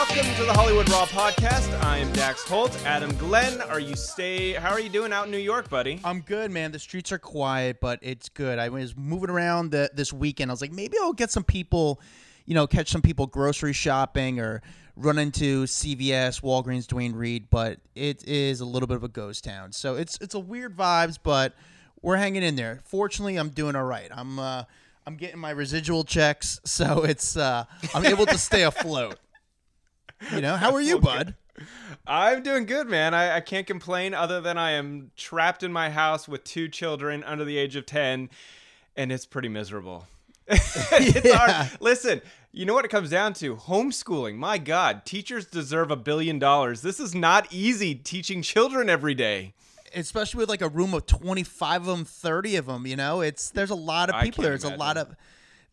Welcome to the Hollywood Raw podcast. I am Dax Holt. Adam Glenn, are you stay? How are you doing out in New York, buddy? I'm good, man. The streets are quiet, but it's good. I was moving around the, this weekend. I was like, maybe I'll get some people, you know, catch some people grocery shopping or run into CVS, Walgreens, Duane Reade. But it is a little bit of a ghost town, so it's it's a weird vibes, but we're hanging in there. Fortunately, I'm doing all right. I'm uh, I'm getting my residual checks, so it's uh, I'm able to stay afloat. You know, how are you, bud? I'm doing good, man. I, I can't complain other than I am trapped in my house with two children under the age of 10, and it's pretty miserable. it's Yeah. hard. Listen, you know what it comes down to? Homeschooling. My God, teachers deserve a billion dollars. This is not easy teaching children every day. especially with like a room of 25 of them 30 of them you know it's there's a lot of people there can't a lot of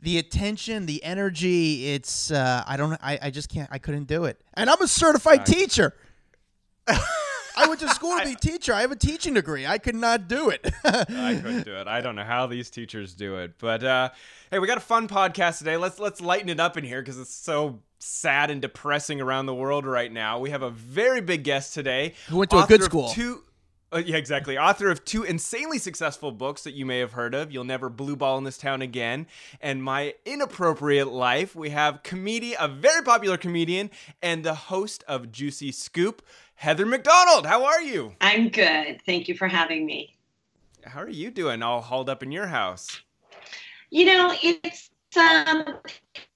the attention the energy it's uh i don't I, I just can't i couldn't do it and i'm a certified teacher i went to school to be a teacher i have a teaching degree i could not do it I couldn't do it. I don't know how these teachers do it. But uh, hey, we got a fun podcast today. Let's let's lighten it up in here because it's so sad and depressing around the world right now. We have a very big guest today. Who went to a good school. Two, uh, yeah, exactly. Author of two insanely successful books that you may have heard of. You'll never blue ball in this town again. And my inappropriate life. We have comedian, a very popular comedian, and the host of Juicy Scoop, Heather McDonald. How are you? I'm good. Thank you for having me. How are you doing? All hauled up in your house. You know, it's um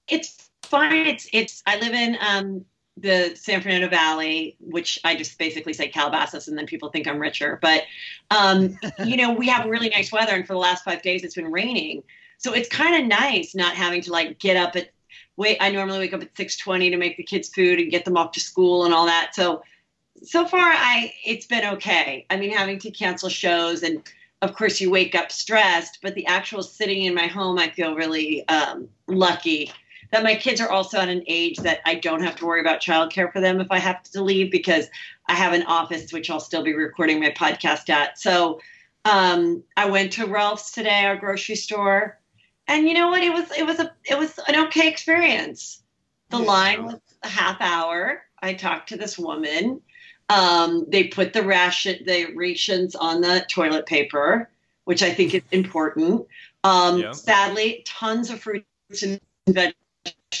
it's fine. It's it's I live in um the San Fernando Valley, which I just basically say Calabasas and then people think I'm richer. But um, you know, we have really nice weather and for the last five days it's been raining. So it's kind of nice not having to like get up at wait I normally wake up at six twenty to make the kids food and get them off to school and all that. So so far I it's been okay. I mean having to cancel shows and of course you wake up stressed but the actual sitting in my home i feel really um, lucky that my kids are also at an age that i don't have to worry about childcare for them if i have to leave because i have an office which i'll still be recording my podcast at so um, i went to ralph's today our grocery store and you know what it was it was a it was an okay experience the Yeah. line was a half hour i talked to this woman um, they put the ration, the rations on the toilet paper, which I think is important. Um, Yeah. Sadly, tons of fruits and vegetables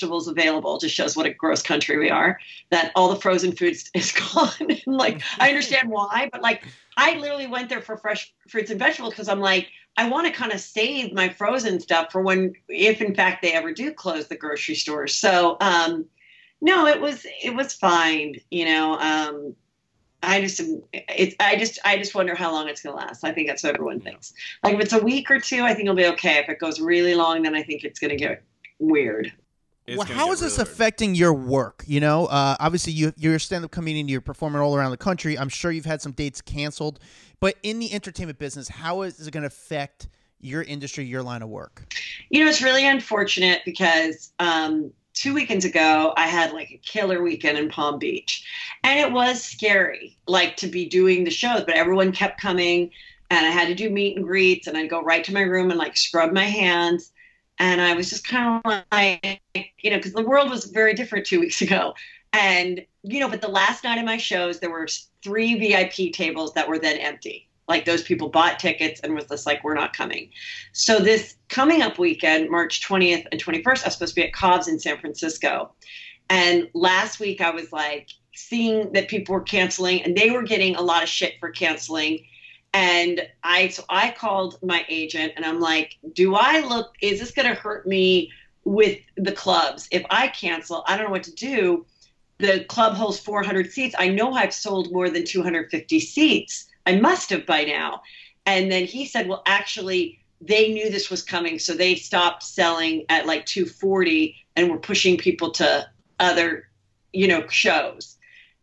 available. Just shows what a gross country we are. That all the frozen foods is gone. and like, I understand why, but like, I literally went there for fresh fruits and vegetables because I'm like, I want to kind of save my frozen stuff for when, if in fact they ever do close the grocery stores. So, um, no, it was it was fine. You know, um, I just it's I just I just wonder how long it's gonna last. I think that's what everyone thinks. Like if it's a week or two, I think it'll be okay. If it goes really long, then I think it's gonna get weird. It's well, gonna how get is this really weird. affecting your work? You know, uh, obviously you you're a stand-up comedian. You're performing all around the country. I'm sure you've had some dates canceled, but in the entertainment business, how is it going to affect your industry, your line of work? You know, it's really unfortunate because um, two weekends ago I had like a killer weekend in Palm Beach, and it was scary, like to be doing the shows, but everyone kept coming, and I had to do meet and greets, and I'd go right to my room and like scrub my hands, and I was just kind of like, you know, because the world was very different two weeks ago, and you know, but the last night of my shows there were three VIP tables that were then empty. Like those people bought tickets and was just like, we're not coming. So this coming up weekend, March 20th and 21st, I was supposed to be at Cobb's in San Francisco. And last week I was like seeing that people were canceling and they were getting a lot of shit for canceling. And I so I called my agent and I'm like, do I look is this gonna hurt me with the clubs? If I cancel, I don't know what to do. The club holds 400 seats. I know I've sold more than 250 seats. I must have by now. And then he said, well, actually, they knew this was coming, so they stopped selling at like 240 and were pushing people to other, you know, shows.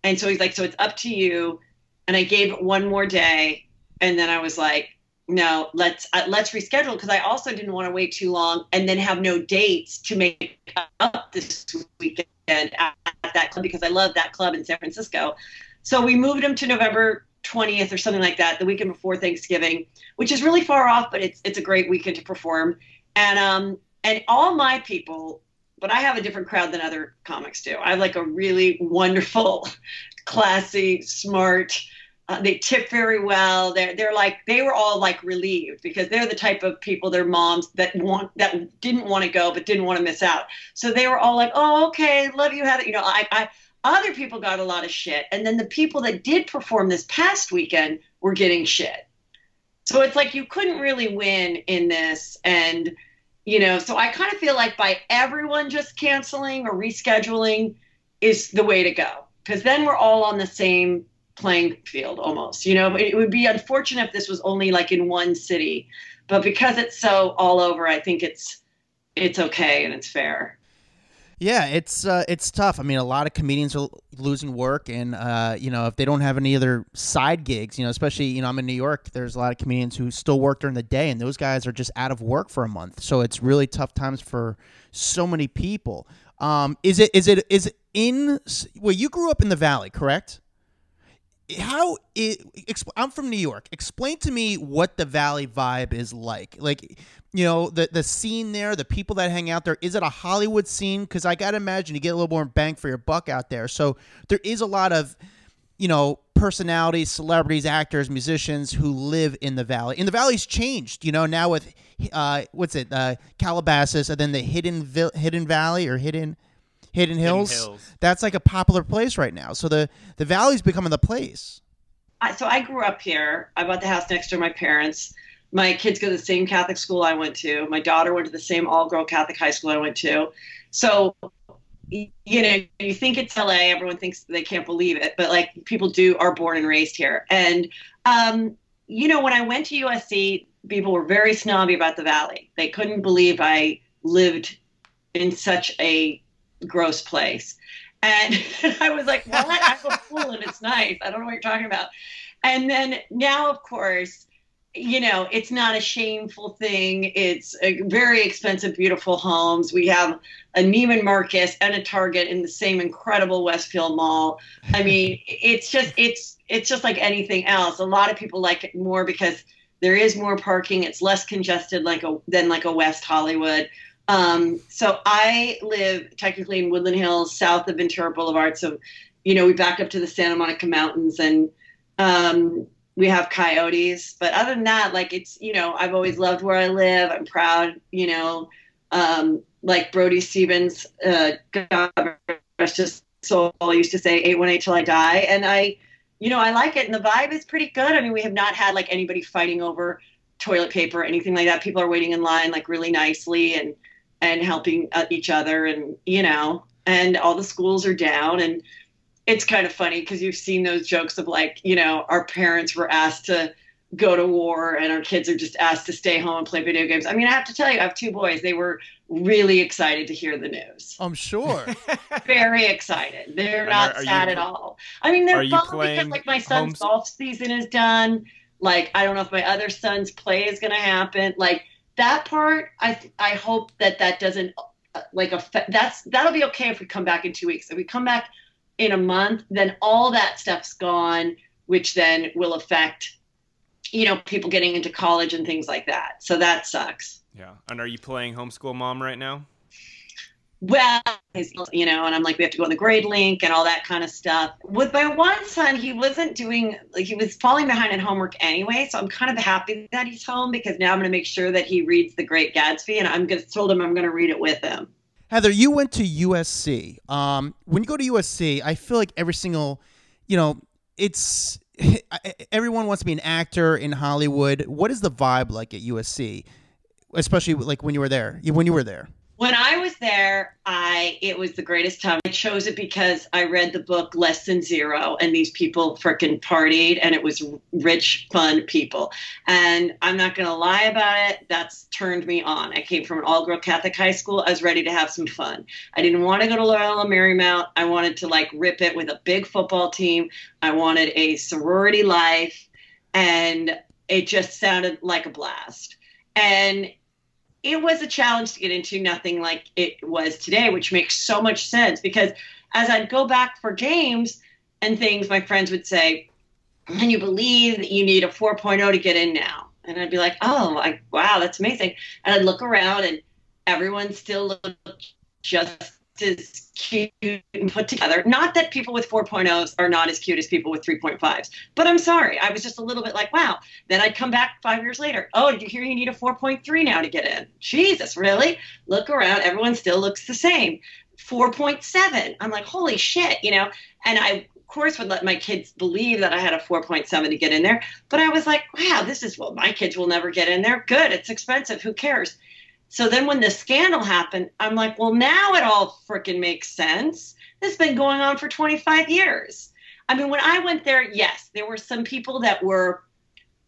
And so he's like, so it's up to you. And I gave it one more day, and then I was like, no, let's uh, let's reschedule because I also didn't want to wait too long and then have no dates to make up this weekend at, at that club because I love that club in San Francisco. So we moved them to November 20th or something like that, the weekend before Thanksgiving, which is really far off, but it's it's a great weekend to perform. And um and all my people but I have a different crowd than other comics do. I have like a really wonderful, classy, smart. Uh, they tip very well. They're they're like they were all like relieved because they're the type of people. Their moms that want that didn't want to go but didn't want to miss out. So they were all like, "Oh, okay, love you, Heather." You know, I, I other people got a lot of shit, and then the people that did perform this past weekend were getting shit. So it's like you couldn't really win in this, and you know so i kind of feel like by everyone just canceling or rescheduling is the way to go because then we're all on the same playing field almost you know it would be unfortunate if this was only like in one city but because it's so all over i think it's it's okay and it's fair yeah, it's uh, it's tough. I mean, a lot of comedians are losing work, and uh, you know, if they don't have any other side gigs, you know, especially you know, I'm in New York. There's a lot of comedians who still work during the day, and those guys are just out of work for a month. So it's really tough times for so many people. Um, is it is it is it in? Well, you grew up in the Valley, correct? How it i'm from new york. Explain to me what the valley vibe is like. Like you know the the scene there the people that hang out there is it a hollywood scene? Because i gotta imagine you get a little more bang for your buck out there. So there is a lot of you know personalities celebrities actors musicians who live in the valley. And the valley's changed you know now with uh what's it uh calabasas and then the hidden hidden valley or hidden Hidden Hills. Hidden Hills. That's like a popular place right now. So the the valley's becoming the place. I, so I grew up here. I bought the house next to my parents. My kids go to the same Catholic school I went to. My daughter went to the same all girl Catholic high school I went to. So you know, you think it's LA, everyone thinks they can't believe it, but like people do are born and raised here. And um, you know, when I went to USC, people were very snobby about the valley. They couldn't believe I lived in such a gross place. And I was like, what? I'm a fool and it's nice. I don't know what you're talking about. And then now, of course, you know, it's not a shameful thing. It's very expensive, beautiful homes. We have a Neiman Marcus and a Target in the same incredible Westfield Mall. I mean, it's just it's it's just like anything else. A lot of people like it more because there is more parking. It's less congested like a than like a West Hollywood. Um, so I live technically in Woodland Hills, south of Ventura Boulevard. So, you know, we back up to the Santa Monica Mountains and um, we have coyotes. But other than that, like it's, you know, I've always loved where I live. I'm proud, you know, um, like Brody Stevens, uh, God just so I used to say 818 till I die. And I, you know, I like it. And the vibe is pretty good. I mean, we have not had like anybody fighting over toilet paper or anything like that. People are waiting in line like really nicely. And, and helping uh, each other and you know and all the schools are down. And it's kind of funny because you've seen those jokes of like you know our parents were asked to go to war and our kids are just asked to stay home and play video games. I mean i have to tell you i have two boys. They were really excited to hear the news. I'm sure. Very excited. They're not are, are sad you, at all. I mean they're bummed because like my son's homes- golf season is done. Like i don't know if my other son's play is going to happen. Like that part, I I hope that that doesn't uh, like affect. That's that'll be okay if we come back in two weeks. If we come back in a month, then all that stuff's gone, which then will affect, you know, people getting into college and things like that. So that sucks. Yeah. And are you playing homeschool mom right now? Well, you know, and I'm like, we have to go on the grade link and all that kind of stuff. With my one son, he wasn't doing, like, he was falling behind in homework anyway. So I'm kind of happy that he's home because now I'm going to make sure that he reads The Great Gatsby and I'm going to told him I'm going to read it with him. Heather, you went to USC. Um, when you go to USC, I feel like every single, you know, it's everyone wants to be an actor in Hollywood. What is the vibe like at USC, especially like when you were there? When you were there when I was there, I it was the greatest time. I chose it because I read the book Less Than Zero, and these people freaking partied, and it was rich, fun people. And I'm not gonna lie about it, that's turned me on. I came from an all-girl Catholic high school. I was ready to have some fun. I didn't want to go to Loyola Marymount. I wanted to like rip it with a big football team. I wanted a sorority life, and it just sounded like a blast. And it was a challenge to get into, nothing like it was today, which makes so much sense because as I'd go back for games and things, my friends would say, Can you believe that you need a 4.0 to get in now? And I'd be like, Oh, like, wow, that's amazing. And I'd look around and everyone still looked just as cute and put together. Not that people with 4.0s are not as cute as people with 3.5s, but I'm sorry. I was just a little bit like, wow. Then I'd come back five years later. Oh, did you hear you need a 4.3 now to get in? Jesus, really? Look around. Everyone still looks the same. 4.7. I'm like, holy shit, you know? And I, of course, would let my kids believe that I had a 4.7 to get in there. But I was like, wow, this is, well, my kids will never get in there. Good. It's expensive. Who cares? So then when the scandal happened, I'm like, well, now it all freaking makes sense. This has been going on for 25 years. I mean, when I went there, yes, there were some people that were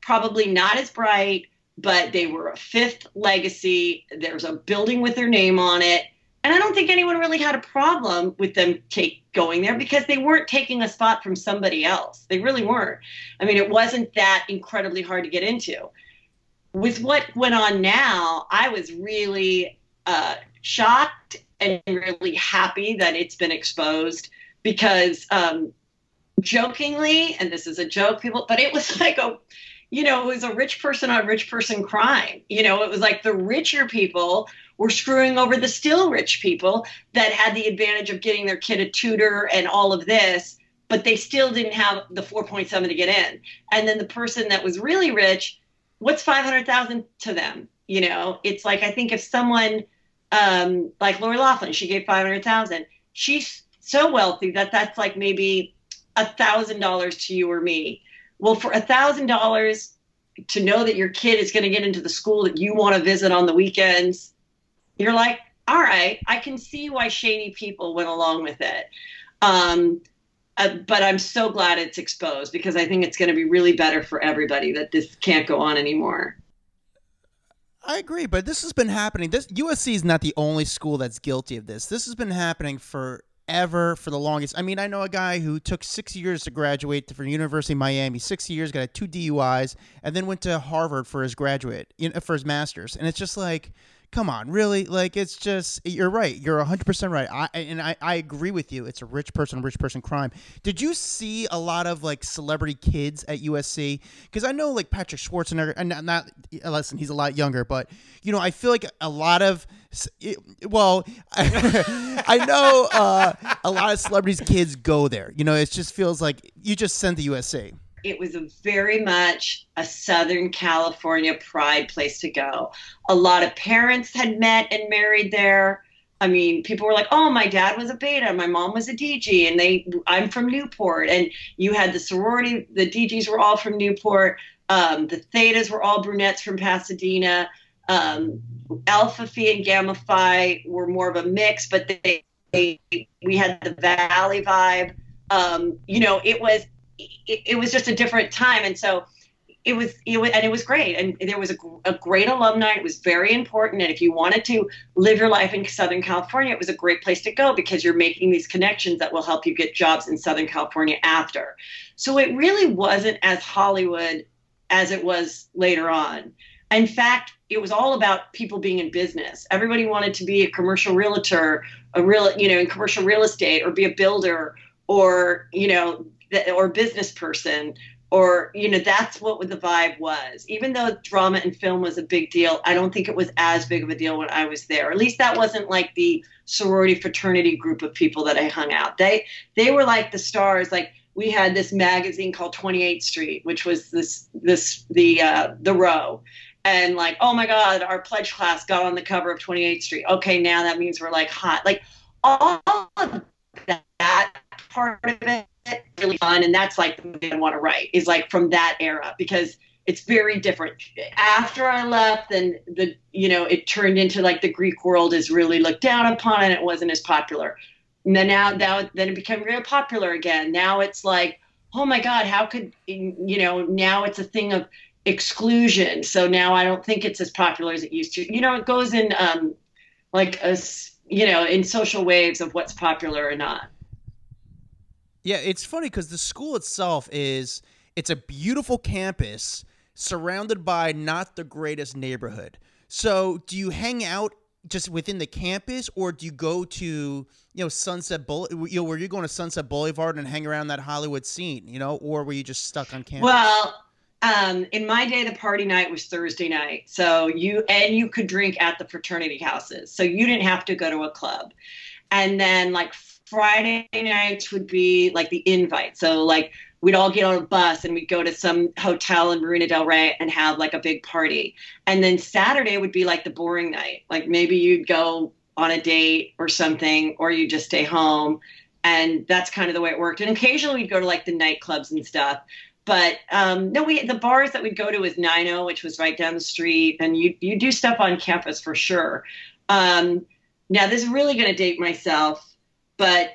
probably not as bright, but they were a fifth legacy. There's a building with their name on it. And I don't think anyone really had a problem with them take going there because they weren't taking a spot from somebody else. They really weren't. I mean, it wasn't that incredibly hard to get into with what went on now, I was really uh, shocked and really happy that it's been exposed because um, jokingly, and this is a joke, people, but it was like a, you know, it was a rich person on rich person crime. You know, it was like the richer people were screwing over the still rich people that had the advantage of getting their kid a tutor and all of this, but they still didn't have the 4.7 to get in. And then the person that was really rich what's 500,000 to them? You know, it's like, I think if someone um, like Lori Loughlin, she gave 500,000, she's so wealthy that that's like maybe a thousand dollars to you or me. Well, for a thousand dollars to know that your kid is going to get into the school that you want to visit on the weekends, you're like, all right, I can see why shady people went along with it. Um, uh, but I'm so glad it's exposed because I think it's going to be really better for everybody that this can't go on anymore. I agree, but this has been happening. This USC is not the only school that's guilty of this. This has been happening forever for the longest. I mean, I know a guy who took six years to graduate from University of Miami. Six years, got two DUIs, and then went to Harvard for his graduate, for his master's. And it's just like come on, really? Like, it's just, you're right. You're 100% right. I, and I, I agree with you. It's a rich person, rich person crime. Did you see a lot of like celebrity kids at USC? Because I know like Patrick Schwarzenegger, and not, listen, he's a lot younger, but, you know, I feel like a lot of, well, I know uh, a lot of celebrities' kids go there. You know, it just feels like you just sent the USC it was a very much a Southern California pride place to go. A lot of parents had met and married there. I mean, people were like, "Oh, my dad was a beta, my mom was a DG, and they I'm from Newport." And you had the sorority, the DGs were all from Newport. Um, the Thetas were all brunettes from Pasadena. Um, Alpha Phi and Gamma Phi were more of a mix, but they, they we had the Valley vibe. Um, you know, it was it, it, was just a different time, and so it was, it was and it was great. And there was a, a great alumni. It was very important. And if you wanted to live your life in Southern California, it was a great place to go because you're making these connections that will help you get jobs in Southern California after. So it really wasn't as Hollywood as it was later on. In fact, it was all about people being in business. Everybody wanted to be a commercial realtor, a real, you know, in commercial real estate, or be a builder, or you know, or business person or you know that's what the vibe was. Even though drama and film was a big deal i don't think it was as big of a deal when i was there. At least that wasn't like the sorority fraternity group of people that i hung out. They they were like the stars. Like we had this magazine called 28th street which was this this the uh the row. And like oh my god our pledge class got on the cover of 28th street. Okay now that means we're like hot. Like all of that part of it really fun and that's like the i want to write is like from that era because it's very different. After i left then the you know it turned into like the greek world is really looked down upon and it wasn't as popular. And then now, now then it became real popular again. Now it's like oh my god how could you know now it's a thing of exclusion. So now i don't think it's as popular as it used to. You know it goes in um like a you know in social waves of what's popular or not yeah, it's funny because the school itself is it's a beautiful campus surrounded by not the greatest neighborhood. So, do you hang out just within the campus, or do you go to you know Sunset Boulevard? You know, were you going to Sunset Boulevard and hang around that Hollywood scene? You know, or were you just stuck on campus? Well, um, in my day, the party night was Thursday night. So you and you could drink at the fraternity houses. So you didn't have to go to a club. And then like Friday nights would be like the invite. So like we'd all get on a bus and we'd go to some hotel in Marina Del Rey and have like a big party. And then Saturday would be like the boring night. Like maybe you'd go on a date or something, or you just stay home. And that's kind of the way it worked. And occasionally we'd go to like the nightclubs and stuff but um, no, we the bars that we'd go to was Nino, which was right down the street, and you you do stuff on campus for sure. Um, now this is really going to date myself, but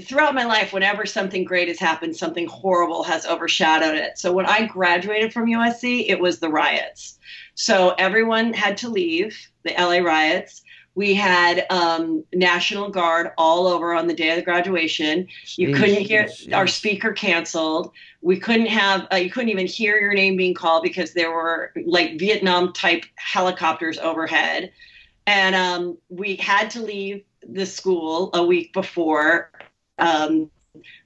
throughout my life, whenever something great has happened, something horrible has overshadowed it. So when I graduated from USC, it was the riots. So everyone had to leave the LA riots. We had um, National Guard all over on the day of the graduation. You couldn't hear our speaker canceled. We couldn't have, uh, you couldn't even hear your name being called because there were like Vietnam type helicopters overhead. And um, we had to leave the school a week before um,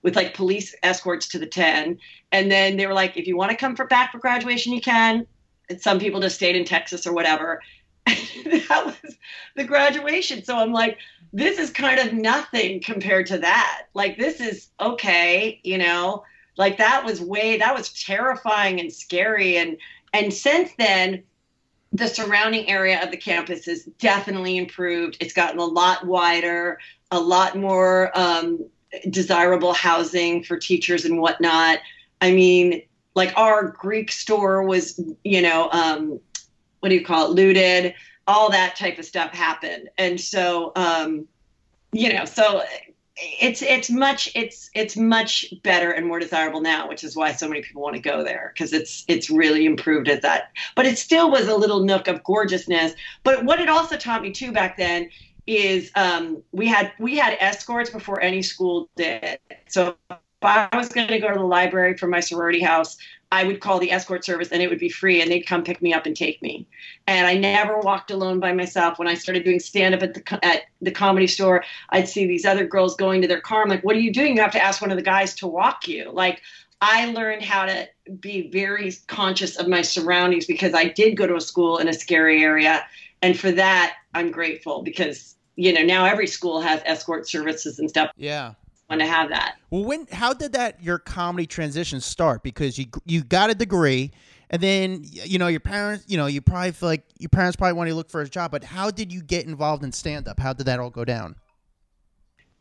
with like police escorts to the 10. And then they were like, if you want to come for back for graduation, you can. And some people just stayed in Texas or whatever. that was the graduation. So I'm like, this is kind of nothing compared to that. Like, this is okay, you know, like that was way, that was terrifying and scary. And, and since then, the surrounding area of the campus has definitely improved. It's gotten a lot wider, a lot more um, desirable housing for teachers and whatnot. I mean, like our Greek store was, you know, um, what do you call it, looted, all that type of stuff happened. And so, um, you know, so it's it's much it's it's much better and more desirable now, which is why so many people want to go there because it's it's really improved at that. But it still was a little nook of gorgeousness. But what it also taught me too back then is um, we had we had escorts before any school did. So if I was going to go to the library from my sorority house, I would call the escort service and it would be free and they'd come pick me up and take me. And I never walked alone by myself. When I started doing stand up at the at the comedy store, I'd see these other girls going to their car. I'm like, "What are you doing? You have to ask one of the guys to walk you." Like I learned how to be very conscious of my surroundings because I did go to a school in a scary area and for that I'm grateful because you know now every school has escort services and stuff. Yeah want to have that. Well, when how did that your comedy transition start? Because you you got a degree, and then you know your parents, you know, you probably feel like your parents probably want to look for a job. But how did you get involved in stand up? How did that all go down?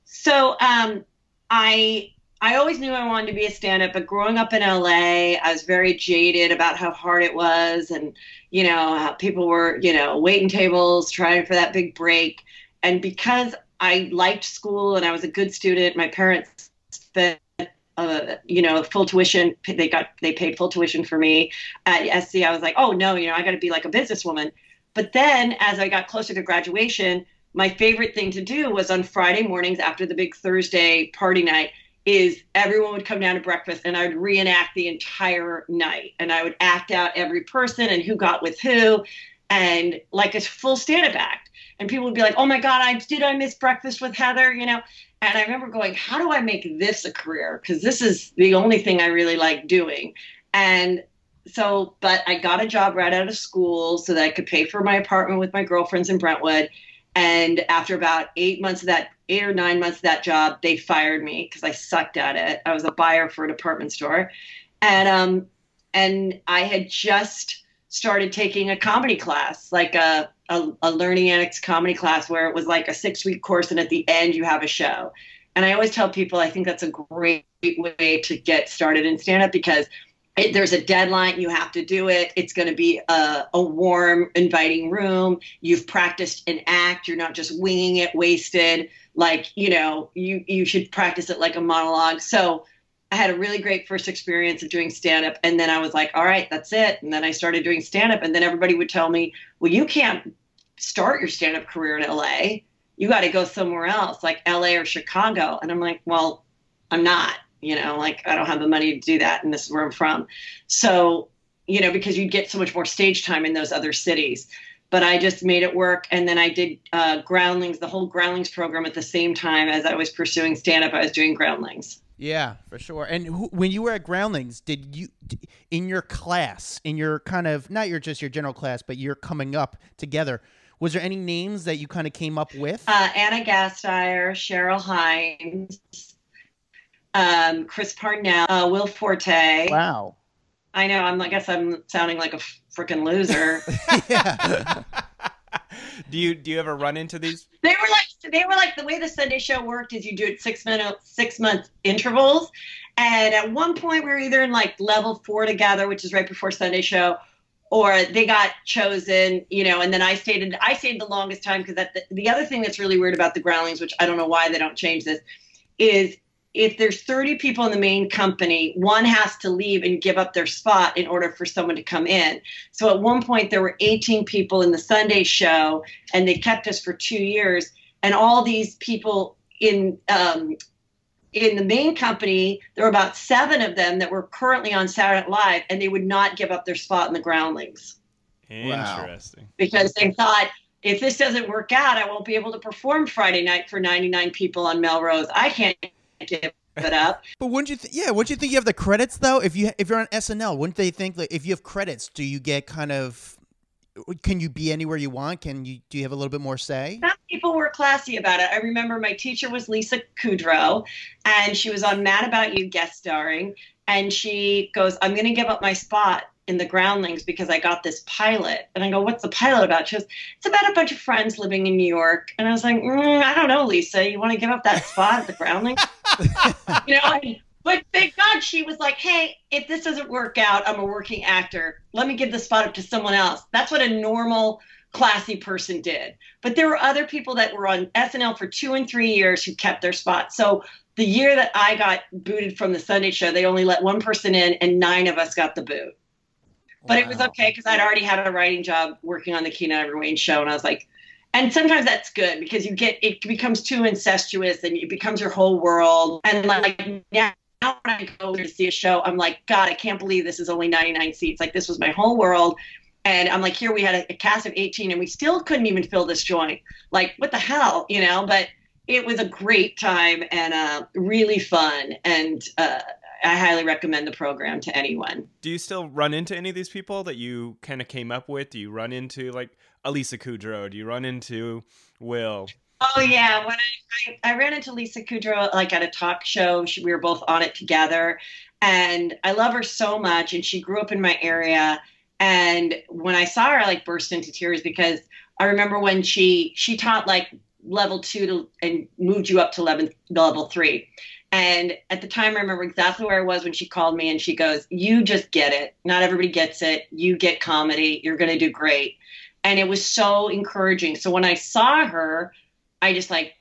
So um, I I always knew I wanted to be a stand up, but growing up in LA, I was very jaded about how hard it was and, you know, how people were, you know, waiting tables, trying for that big break. And because I liked school and I was a good student. My parents spent, uh, you know, full tuition. They got they paid full tuition for me at SC. I was like, oh no, you know, I got to be like a businesswoman. But then as I got closer to graduation, my favorite thing to do was on Friday mornings after the big Thursday party night is everyone would come down to breakfast and I would reenact the entire night and I would act out every person and who got with who and like a full stand-up act and people would be like, "Oh my God, I did I miss breakfast with Heather?" You know. And I remember going, "How do I make this a career? Because this is the only thing I really like doing." And so, but I got a job right out of school so that I could pay for my apartment with my girlfriends in Brentwood. And after about eight months of that, eight or nine months of that job, they fired me because I sucked at it. I was a buyer for a department store, and um, and I had just started taking a comedy class, like a a, a Learning Annex comedy class where it was like a six week course, and at the end you have a show. And I always tell people I think that's a great way to get started in stand up because it, there's a deadline. You have to do it. It's going to be a, a, warm, inviting room. You've practiced an act. You're not just winging it, wasted. Like you know, you you should practice it like a monologue. So I had a really great first experience of doing stand up. And then I was like, all right, that's it. And then I started doing stand up. And then everybody would tell me, well, you can't start your stand up career in LA. You got to go somewhere else, like LA or Chicago. And I'm like, well, I'm not, you know, like I don't have the money to do that. And this is where I'm from. So, you know, because you'd get so much more stage time in those other cities. But I just made it work. And then I did uh, Groundlings, the whole Groundlings program at the same time as I was pursuing stand up, I was doing Groundlings. Yeah, for sure. And who, when you were at Groundlings, did you d- in your class, in your kind of not your just your general class, but you're coming up together? Was there any names that you kind of came up with? Uh, Anna Gasteyer, Cheryl Hines, um, Chris Parnell, uh, Will Forte. wow. I know. I'm. I guess I'm sounding like a freaking loser. yeah. do you do you ever run into these? they were like they were like the way the Sunday show worked is you do it six minute six month intervals, and at one point we were either in like level four together, which is right before Sunday show, or they got chosen, you know, and then I stayed in, I stayed the longest time because that the, the other thing that's really weird about the Groundlings, which I don't know why they don't change this, is if there's 30 people in the main company, one has to leave and give up their spot in order for someone to come in. So at one point, there were 18 people in the Sunday show, and they kept us for two years. And all these people in um, in the main company, there were about seven of them that were currently on Saturday Night Live, and they would not give up their spot in the Groundlings Wow. Interesting. because they thought if this doesn't work out, I won't be able to perform Friday night for 99 people on Melrose. I can't give it up. But wouldn't you? Th- yeah, wouldn't you think you have the credits though? If you if you're on SNL, wouldn't they think that if you have credits, do you get kind of? Can you be anywhere you want? Can you? Do you have a little bit more say? Some people were classy about it. I remember my teacher was Lisa Kudrow, and she was on Mad About You guest starring. And she goes, I'm going to give up my spot in the Groundlings because I got this pilot. And I go, What's the pilot about? She goes, It's about a bunch of friends living in New York. And I was like, mm, I don't know, Lisa. You want to give up that spot at the Groundlings? you know, and, but thank God she was like, Hey, if this doesn't work out, I'm a working actor. Let me give the spot up to someone else. That's what a normal, classy person did. But there were other people that were on SNL for two and three years who kept their spot. So the year that I got booted from the Sunday show, they only let one person in, and nine of us got the boot. But it was okay because I'd already had a writing job working on the Keenen Ivory Wayans show, and I was like, and sometimes that's good because you get it becomes too incestuous and it becomes your whole world. And like now when I go to see a show, I'm like, God, I can't believe this is only 99 seats. Like this was my whole world. And I'm like, here we had a, a cast of 18 and we still couldn't even fill this joint. Like, what the hell, you know? But it was a great time and uh, really fun. And uh, I highly recommend the program to anyone. Do you still run into any of these people that you kind of came up with? Do you run into like Elisa Kudrow? Do you run into Will? Oh yeah, when I, I, I ran into Lisa Kudrow like at a talk show, she, we were both on it together, and I love her so much. And she grew up in my area, and when I saw her, I like burst into tears because I remember when she she taught like level two to and moved you up to level level three. And at the time, I remember exactly where I was when she called me, and she goes, "You just get it. Not everybody gets it. You get comedy. You're going to do great." And it was so encouraging. So when I saw her, I just like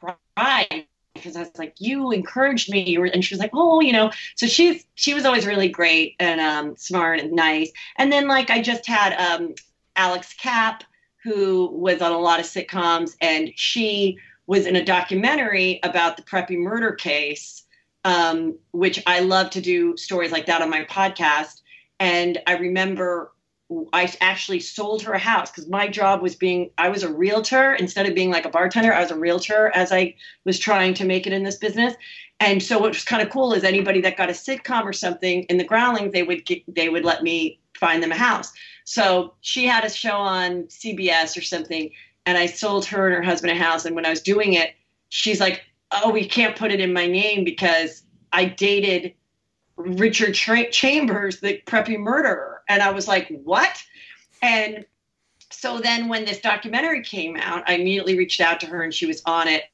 cried because I was like, "You encouraged me." And she was like, "Oh, you know." So she's she was always really great and um, smart and nice. And then like I just had um, Alex Kapp, who was on a lot of sitcoms, and she was in a documentary about the Preppy murder case, um, which I love to do stories like that on my podcast. And I remember I actually sold her a house because my job was being, I was a realtor instead of being like a bartender. I was a realtor as I was trying to make it in this business. And so what was kind of cool is anybody that got a sitcom or something in the growling, they would get, they would let me find them a house. So she had a show on CBS or something, and I sold her and her husband a house. And when I was doing it, she's like, "Oh, we can't put it in my name because I dated Richard Tra- Chambers, the preppy murderer." And I was like, "What?" And so then when this documentary came out, I immediately reached out to her, and she was on it.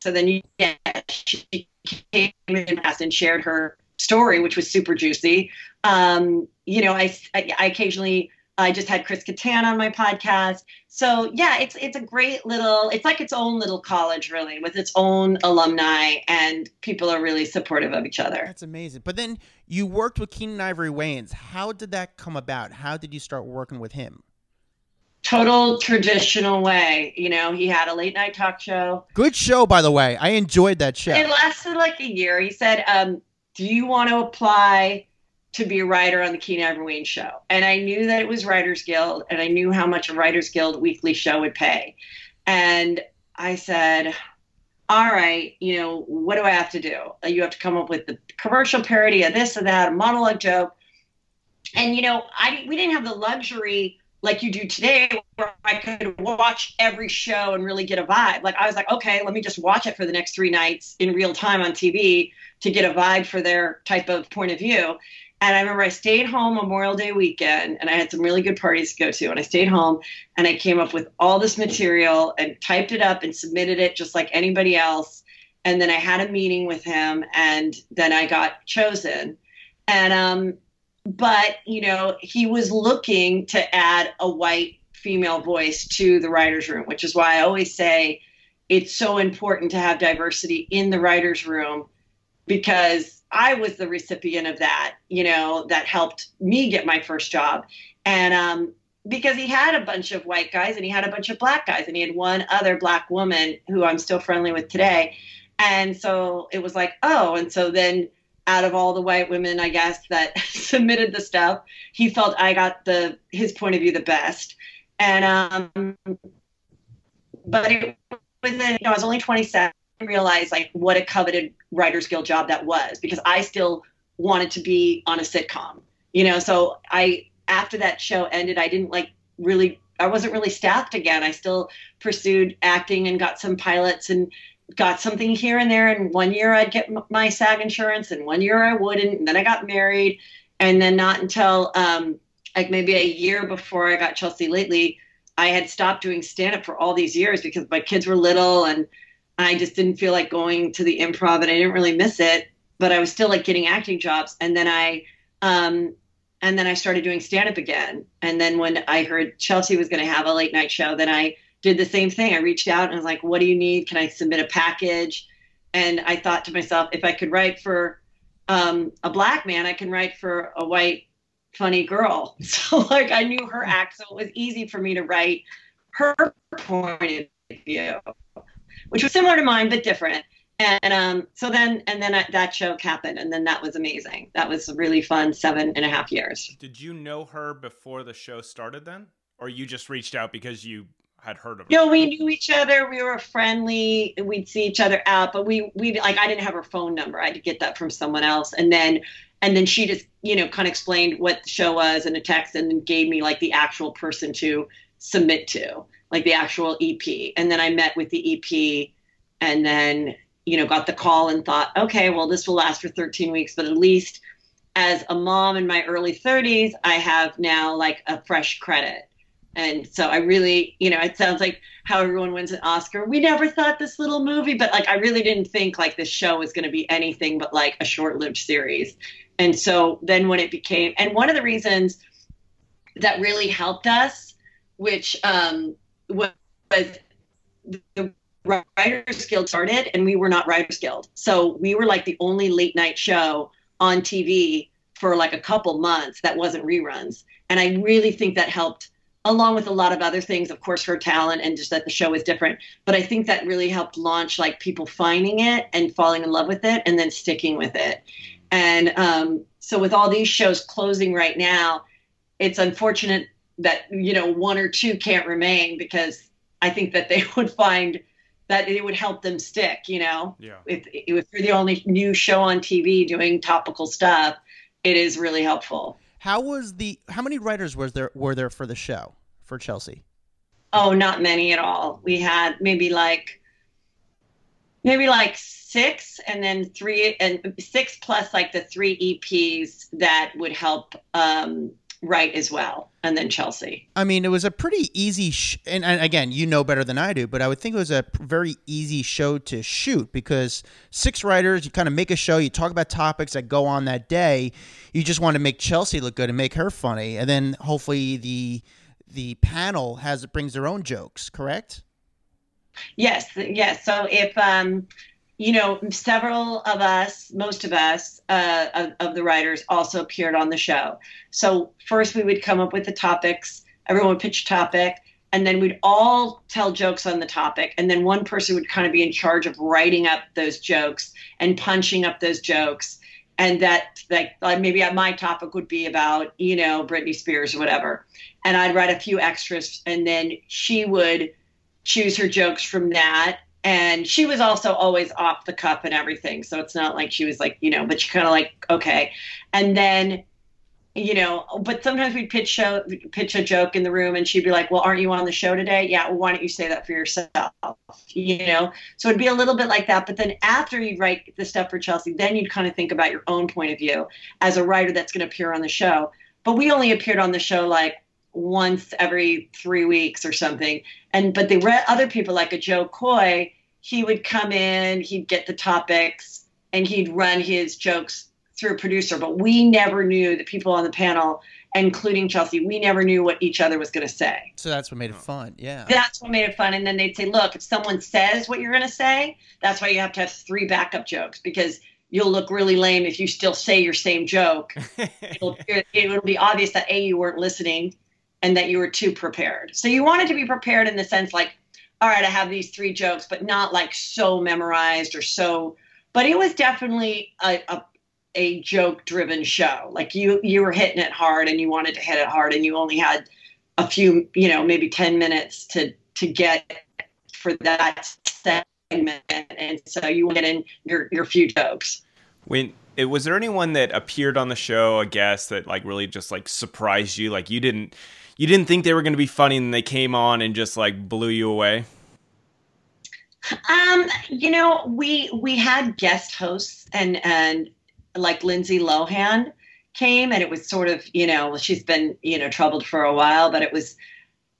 So then yeah, she came in and shared her story, which was super juicy. Um, you know, I, I, I occasionally I just had Chris Kattan on my podcast. So yeah, it's it's a great little. It's like its own little college, really, with its own alumni, and people are really supportive of each other. That's amazing. But then you worked with Keenen Ivory Wayans. How did that come about? How did you start working with him? Total traditional way. You know, he had a late night talk show. Good show, by the way. I enjoyed that show. It lasted like a year. He said, um, "Do you want to apply?" To be a writer on the Keenen Ivory Wayans show. And I knew that it was Writers Guild and I knew how much a Writers Guild weekly show would pay. And I said, all right, you know, what do I have to do? You have to come up with the commercial parody of this or that, a monologue joke. And you know, I we didn't have the luxury like you do today where I could watch every show and really get a vibe. Like I was like, okay, let me just watch it for the next three nights in real time on TV to get a vibe for their type of point of view. And I remember I stayed home Memorial Day weekend and I had some really good parties to go to. And I stayed home and I came up with all this material and typed it up and submitted it just like anybody else. And then I had a meeting with him and then I got chosen. And, um, but, you know, he was looking to add a white female voice to the writer's room, which is why I always say it's so important to have diversity in the writer's room because I was the recipient of that, you know, that helped me get my first job. And um, because he had a bunch of white guys and he had a bunch of black guys and he had one other black woman who I'm still friendly with today. And so it was like, oh, and so then out of all the white women, I guess, that submitted the stuff, he felt I got the his point of view the best. And um but it was you know, I was only 27 realize like what a coveted writers guild job that was because I still wanted to be on a sitcom. You know, so I after that show ended, I didn't like really I wasn't really staffed again. I still pursued acting and got some pilots and got something here and there. And one year I'd get my SAG insurance, and one year I wouldn't. And then I got married, and then not until um, like maybe a year before I got Chelsea lately, I had stopped doing stand up for all these years because my kids were little and I just didn't feel like going to the improv and I didn't really miss it, but I was still like getting acting jobs. And then I, um, and then I started doing stand up again. And then when I heard Chelsea was going to have a late night show, then I did the same thing. I reached out and was like, what do you need? Can I submit a package? And I thought to myself, if I could write for um, a black man, I can write for a white funny girl. So like I knew her act, so it was easy for me to write her point of view which was similar to mine but different. And um, so then, and then I, that show happened, and then that was amazing. That was a really fun seven and a half years. Did you know her before the show started then, or you just reached out because you had heard of her? No, we knew each other. We were friendly. We'd see each other out, but we we like I didn't have her phone number. I had to get that from someone else, and then and then she just you know kind of explained what the show was in a text, and then gave me like the actual person to submit to like the actual EP. And then I met with the EP and then, you know, got the call and thought, okay, well, this will last for 13 weeks, but at least as a mom in my early 30s, I have now like a fresh credit. And so I really, you know, it sounds like how everyone wins an Oscar. We never thought this little movie, but like I really didn't think like this show was going to be anything but like a short lived series. And so then when it became, and one of the reasons that really helped us, which um, was the Writers Guild started, and we were not Writers Guild. So we were like the only late night show on TV for like a couple months that wasn't reruns. And I really think that helped, along with a lot of other things, of course, her talent and just that the show was different. But I think that really helped launch like people finding it and falling in love with it and then sticking with it. And um, so with all these shows closing right now, it's unfortunate that you know one or two can't remain because I think that they would find that it would help them stick. You know, yeah. if if you're the only new show on TV doing topical stuff, it is really helpful. How was the? How many writers was there were there for the show for Chelsea? Oh, not many at all. We had maybe like maybe like six and then three and six plus like the three eps that would help um, right as well, and then Chelsea. I mean, it was a pretty easy, sh- and, and, again, you know better than I do, but I would think it was a very easy show to shoot because six writers, you kind of make a show, you talk about topics that go on that day. You just want to make Chelsea look good and make her funny, and then hopefully the the panel has brings their own jokes. Correct? Yes, yes. So if um, you know, several of us, most of us, uh, of, of, the writers also appeared on the show. So first we would come up with the topics. Everyone would pitch a topic, and then we'd all tell jokes on the topic. And then one person would kind of be in charge of writing up those jokes and punching up those jokes. And that, like, maybe my topic would be about, you know, Britney Spears or whatever. And I'd write a few extras, and then she would choose her jokes from that and she was also always off the cuff and everything. So it's not like she was like, you know, but she kind of like, okay. And then, you know, but sometimes we'd pitch show, pitch a joke in the room, and she'd be like, "Well, aren't you on the show today? Yeah. Well, why don't you say that for yourself? You know." So it'd be a little bit like that. But then after you write the stuff for Chelsea, then you'd kind of think about your own point of view as a writer that's going to appear on the show. But we only appeared on the show like once every three weeks or something. And but the re- other people like a Jo Koy, he would come in, he'd get the topics, and he'd run his jokes through a producer. But we never knew the people on the panel, including Chelsea, we never knew what each other was going to say. So that's what made it fun. Yeah. That's what made it fun. And then they'd say, look, if someone says what you're going to say, that's why you have to have three backup jokes because you'll look really lame if you still say your same joke. it'll, it'll be obvious that A, you weren't listening and that you were too prepared. So you wanted to be prepared in the sense like, all right, I have these three jokes, but not like so memorized or so. But it was definitely a, a, a joke driven show. Like you you were hitting it hard and you wanted to hit it hard, and you only had a few, you know, maybe ten minutes to to get for that segment, and so you get in your your few jokes. When it was there anyone that appeared on the show, a guest that like really just like surprised you, like you didn't you didn't think they were going to be funny and they came on and just like blew you away? Um, you know, we we had guest hosts and and like Lindsay Lohan came and it was sort of, you know, she's been, you know, troubled for a while, but it was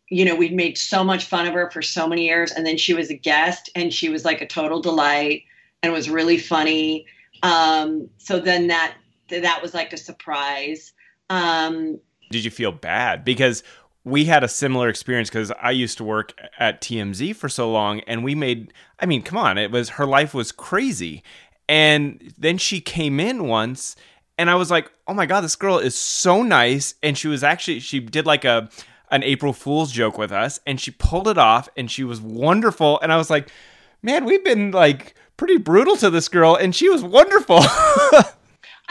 you know, we'd made so much fun of her for so many years and then she was a guest and she was like a total delight and was really funny. Um, so then that that was like a surprise. Um, did you feel bad? Because we had a similar experience because I used to work at TMZ for so long, and we made. I mean, come on, it was her life was crazy, and then she came in once, and I was like, oh my god, this girl is so nice, and she was actually she did like a an April Fool's joke with us, and she pulled it off, and she was wonderful, and I was like, man, we've been like pretty brutal to this girl, and she was wonderful.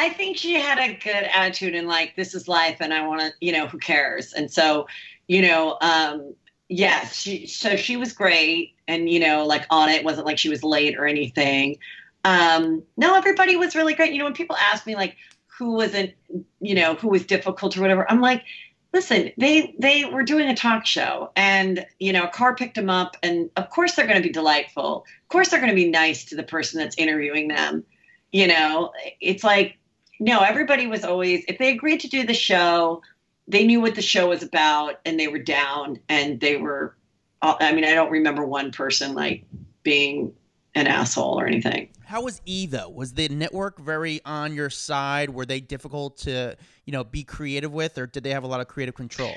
I think she had a good attitude and like this is life and I want to, you know, who cares? And so, you know, um yes, she so she was great and you know, like on it wasn't like she was late or anything. Um no, everybody was really great. You know, when people ask me like who wasn't, you know, who was difficult or whatever, I'm like, listen, they they were doing a talk show and you know, a car picked them up and of course they're going to be delightful. Of course they're going to be nice to the person that's interviewing them. You know, it's like no, everybody was always, if they agreed to do the show, they knew what the show was about and they were down and they were, uh, I mean, I don't remember one person like being an asshole or anything. How was E though? Was the network very on your side? Were they difficult to, you know, be creative with, or did they have a lot of creative control?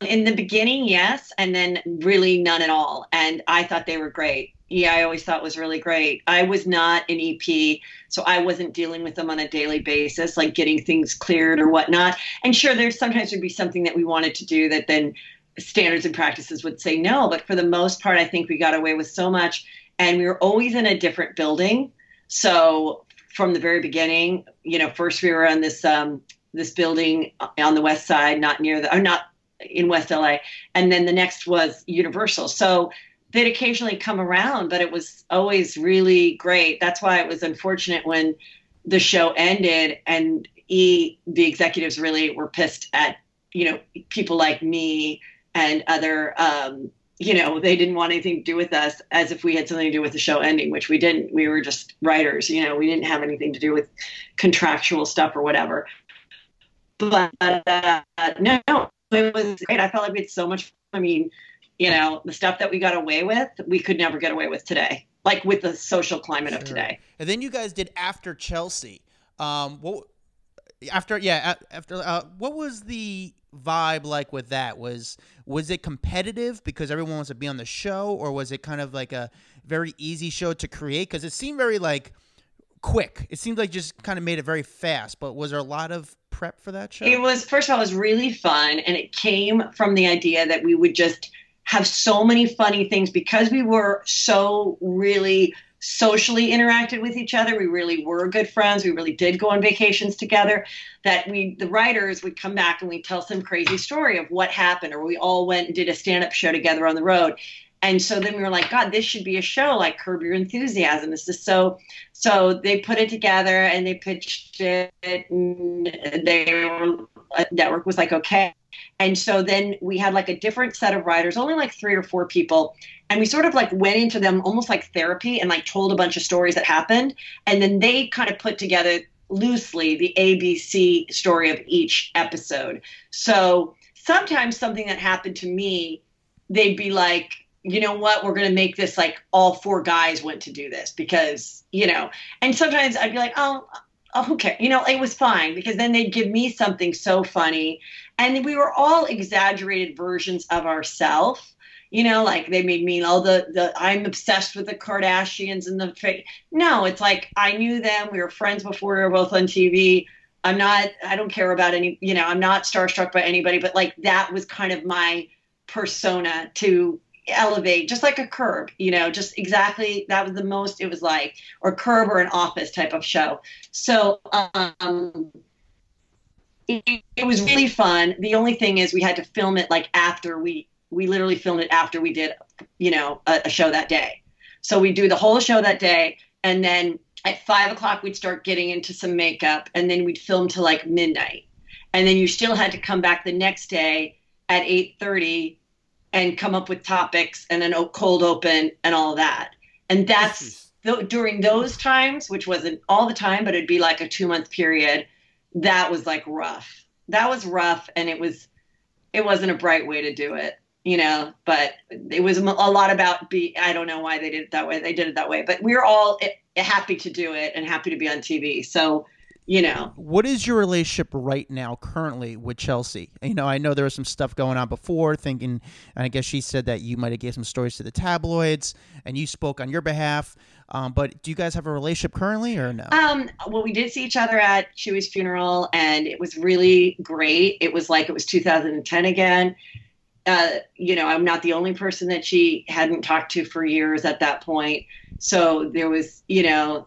In the beginning, yes, and then really none at all. And I thought they were great yeah, I always thought was really great. I was not an EP, so I wasn't dealing with them on a daily basis, like getting things cleared or whatnot. And sure, there's sometimes would be something that we wanted to do that then standards and practices would say no. But for the most part, I think we got away with so much. And we were always in a different building. So from the very beginning, you know, first we were on this um, this building on the west side, not near the, or not in West LA, and then the next was Universal. So they'd occasionally come around, but it was always really great. That's why it was unfortunate when the show ended and E, the executives really were pissed at, you know, people like me and other, um, you know, they didn't want anything to do with us as if we had something to do with the show ending, which we didn't. We were just writers, you know, we didn't have anything to do with contractual stuff or whatever. But uh, no, it was great. I felt like we had so much. I mean, you know, the stuff that we got away with, we could never get away with today, like with the social climate sure. of today. And then you guys did after Chelsea. Um, what after yeah after uh, what was the vibe like with that? Was was it competitive because everyone wants to be on the show, or was it kind of like a very easy show to create? Because it seemed very like quick. It seemed like just kind of made it very fast. But was there a lot of prep for that show? It was first of all, it was really fun, and it came from the idea that we would just have so many funny things because we were so really socially interacted with each other. We really were good friends. We really did go on vacations together. That we, the writers, would come back and we'd tell some crazy story of what happened, or we all went and did a stand up show together on the road. And so then we were like, God, this should be a show like Curb Your Enthusiasm. This is so. So they put it together and they pitched it. And they were, uh, network was like, okay. And so then we had like a different set of writers, only like three or four people. And we sort of like went into them almost like therapy and like told a bunch of stories that happened. And then they kind of put together loosely the ABC story of each episode. So sometimes something that happened to me, they'd be like, you know what, we're going to make this like all four guys went to do this because, you know, and sometimes I'd be like, oh, oh, okay, you know, it was fine because then they'd give me something so funny. And we were all exaggerated versions of ourselves you know like they made me all the the i'm obsessed with the kardashians and the fake. no it's like i knew them we were friends before we were both on tv i'm not i don't care about any you know i'm not starstruck by anybody but like that was kind of my persona to elevate just like a curb you know just exactly that was the most it was like or curb or an office type of show. So um it, it was really fun. The only thing is we had to film it like after we we literally filmed it after we did, you know, a, a show that day. So we do the whole show that day, and then at five o'clock we'd start getting into some makeup, and then we'd film till like midnight, and then you still had to come back the next day at eight thirty and come up with topics and then cold open and all that. And that's th- during those times, which wasn't all the time, but it'd be like a two month period. That was like rough. That was rough, and it was it wasn't a bright way to do it you know but it was a lot about be i don't know why they did it that way they did it that way but we are all eh, happy to do it and happy to be on tv so you know. What is your relationship right now currently with chelsea? You know i know there was some stuff going on before thinking and i guess she said that you might have gave some stories to the tabloids and you spoke on your behalf um, but do you guys have a relationship currently or no? Um, well we did see each other at Chuy's funeral and it was really great. It was like it was 2010 again. Uh, you know, I'm not the only person that she hadn't talked to for years at that point. So there was, you know,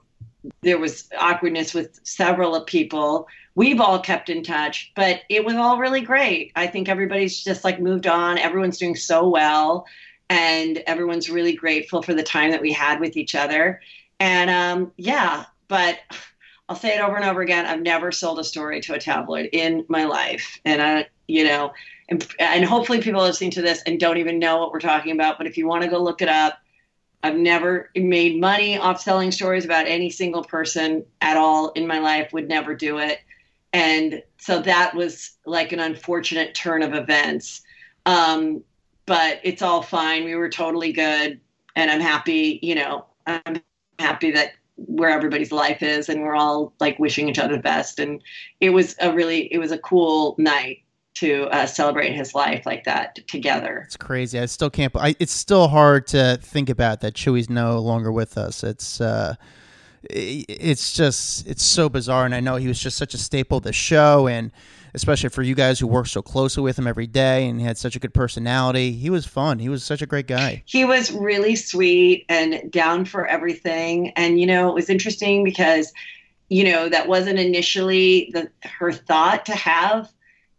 there was awkwardness with several of people. We've all kept in touch, but it was all really great. I think everybody's just like moved on. Everyone's doing so well, and everyone's really grateful for the time that we had with each other. And um, yeah, but I'll say it over and over again. I've never sold a story to a tabloid in my life, and I, you know, and, and hopefully people listening to this and don't even know what we're talking about. But if you want to go look it up, I've never made money off selling stories about any single person at all in my life, would never do it. And so that was like an unfortunate turn of events. Um, but it's all fine. We were totally good. And I'm happy, you know, I'm happy that where everybody's life is and we're all like wishing each other the best. And it was a really, it was a cool night to uh, celebrate his life like that together. It's crazy. I still can't. I, it's still hard to think about that Chuy's no longer with us. It's uh, it's just it's so bizarre, and I know he was just such a staple of the show, and especially for you guys who work so closely with him every day, and he had such a good personality. He was fun. He was such a great guy. He was really sweet and down for everything, and you know it was interesting because you know that wasn't initially the her thought to have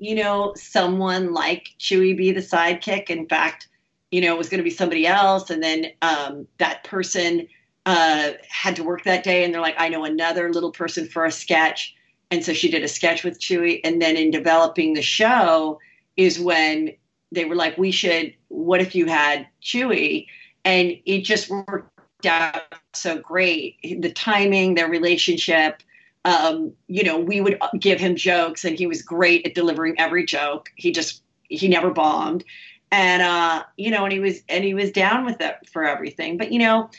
you know, someone like Chuy be the sidekick. In fact, you know, it was going to be somebody else. And then um, that person uh, had to work that day. And they're like, I know another little person for a sketch. And so she did a sketch with Chuy. And then in developing the show is when they were like, we should, what if you had Chuy? And it just worked out so great. The timing, their relationship, um, you know, we would give him jokes and he was great at delivering every joke. He just, he never bombed. And, uh, you know, and he was, and he was down with it for everything. But, you know,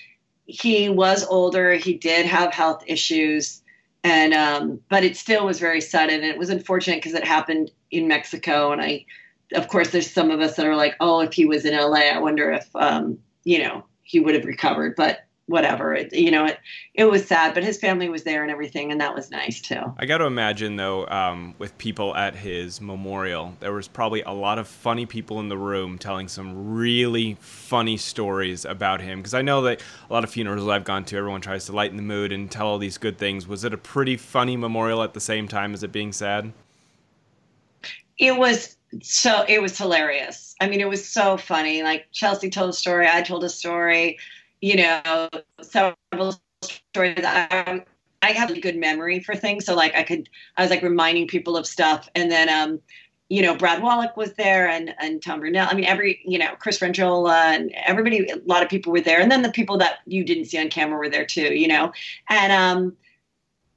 he was older. He did have health issues. And, um, but it still was very sudden. And it was unfortunate because it happened in Mexico. And I, of course, there's some of us that are like, oh, if he was in LA, I wonder if, um, you know, he would have recovered. But whatever. It, you know it it was sad but his family was there and everything and that was nice too. I got to imagine though um, with people at his memorial there was probably a lot of funny people in the room telling some really funny stories about him. Because i know that a lot of funerals i've gone to everyone tries to lighten the mood and tell all these good things. Was it a pretty funny memorial at the same time as it being sad? It was so it was hilarious. I mean, it was so funny. Like Chelsea told a story, I told a story, you know, several stories. I, I have a good memory for things. So like I could, I was like reminding people of stuff. And then, um, you know, Brad Wollack was there and, and Tom Brunelle. I mean, every, you know, Chris Franjola and everybody, a lot of people were there. And then the people that you didn't see on camera were there too, you know? And, um,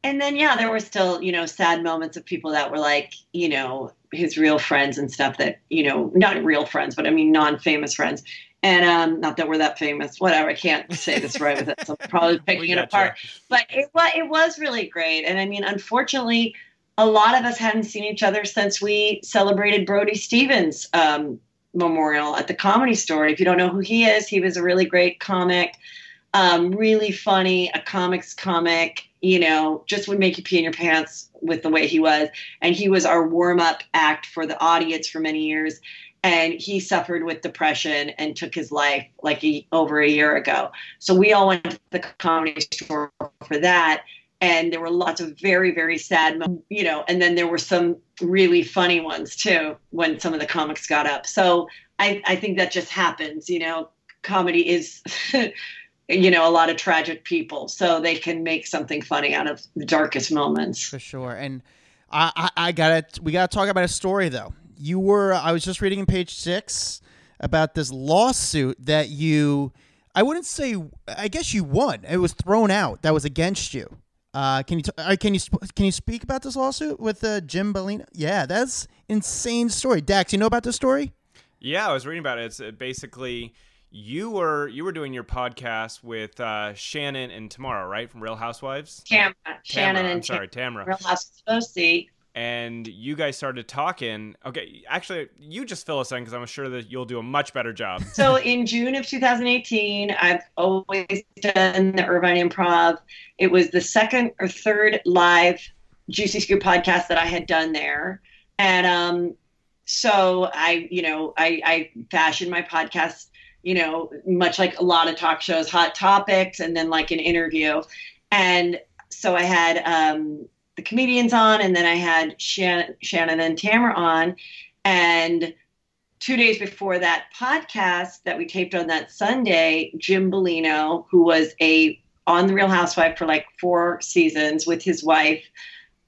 and then, yeah, there were still, you know, sad moments of people that were like, you know, his real friends and stuff that, you know, not real friends, but I mean, non-famous friends. And um, not that we're that famous, whatever. I can't say this right with it. So I'm probably picking it apart. But it was it was really great. And I mean, unfortunately, a lot of us hadn't seen each other since we celebrated Brody Stevens um, memorial at the Comedy Store. If you don't know who he is, he was a really great comic, um, really funny, a comics comic. You know, just would make you pee in your pants with the way he was. And he was our warm up act for the audience for many years. And he suffered with depression and took his life like a, over a year ago. So we all went to the comedy store for that and there were lots of very very sad you know and then there were some really funny ones too when some of the comics got up. So i i think that just happens you know. Comedy is you know a lot of tragic people so they can make something funny out of the darkest moments. For sure and i i, I gotta we gotta talk about a story though you were i was just reading in page six about this lawsuit that you I wouldn't say. I guess you won. It was thrown out. That was against you. Uh, can you t- uh, can you sp- can you speak about this lawsuit with uh, Jim Bellino? Yeah, that's insane story. Dax, you know about this story? Yeah, I was reading about it. It's uh, basically you were you were doing your podcast with uh, Shannon and Tamara, right, from Real Housewives. Tamara, Shannon I'm and sorry, Tamara. Real Housewives and you guys started talking. Okay, actually, you just fill us in because I'm sure that you'll do a much better job. So in June of 2018, I've always done the Irvine Improv. It was the second or third live Juicy Scoop podcast that I had done there, and um, so I, you know, I, I fashioned my podcast, you know, much like a lot of talk shows, hot topics, and then like an interview, and so I had um, the comedians on, and then I had Shannon, Shannon and Tamara on. And two days before that podcast that we taped on that Sunday, Jim Bellino, who was a on the Real Housewife for like four seasons with his wife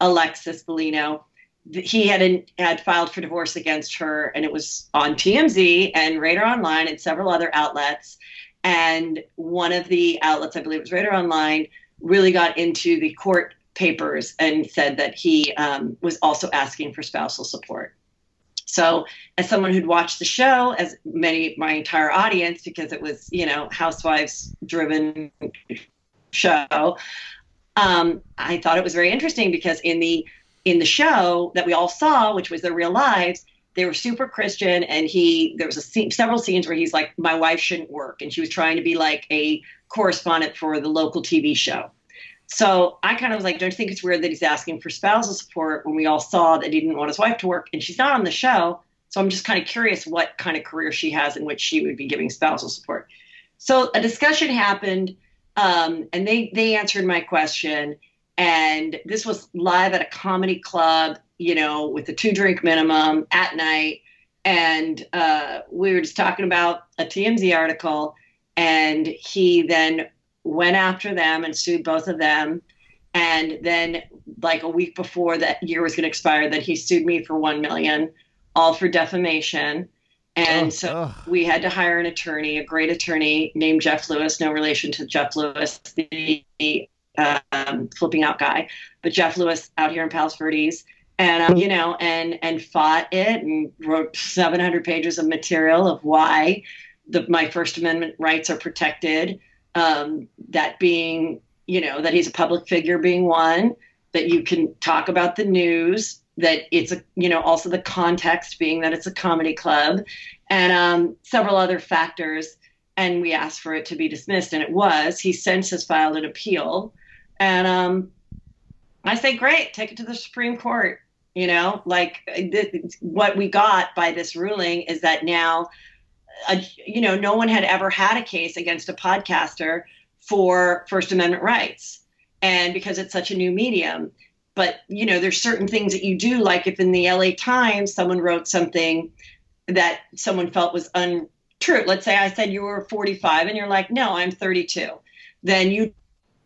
Alexis Bellino, he had had filed for divorce against her, and it was on TMZ and Radar Online and several other outlets. And one of the outlets, I believe, was Radar Online, really got into the court papers and said that he um, was also asking for spousal support. So, as someone who'd watched the show, as many my entire audience, because it was you know housewives driven show, um, I thought it was very interesting because in the in the show that we all saw, which was their real lives, they were super Christian, and he there was a scene, several scenes where he's like, "My wife shouldn't work," and she was trying to be like a correspondent for the local TV show. So I kind of was like, don't you think it's weird that he's asking for spousal support when we all saw that he didn't want his wife to work and she's not on the show? So I'm just kind of curious what kind of career she has in which she would be giving spousal support. So a discussion happened, um, and they they answered my question. And this was live at a comedy club, you know, with a two drink minimum at night. And uh, we were just talking about a TMZ article. And he then went after them and sued both of them. And then, like a week before that year was going to expire, then he sued me for one million, all for defamation. And oh, so oh. we had to hire an attorney, a great attorney named Jeff Lewis, no relation to Jeff Lewis, the um, flipping out guy, but Jeff Lewis out here in Palos Verdes, and um, you know, and and fought it and wrote 700 pages of material of why the, my First Amendment rights are protected, um, that being, you know, that he's a public figure being one, that you can talk about the news, that it's a, you know, also the context being that it's a comedy club, and um, several other factors. And we asked for it to be dismissed, and it was. He since has filed an appeal, and um, I say, great, take it to the Supreme Court. You know, like th- what we got by this ruling is that now a, you know, no one had ever had a case against a podcaster for First Amendment rights. And because it's such a new medium. but you know, there's certain things that you do, like if in the LA Times someone wrote something that someone felt was untrue. Let's say I said you were 45 and you're like, no, I'm 32. Then you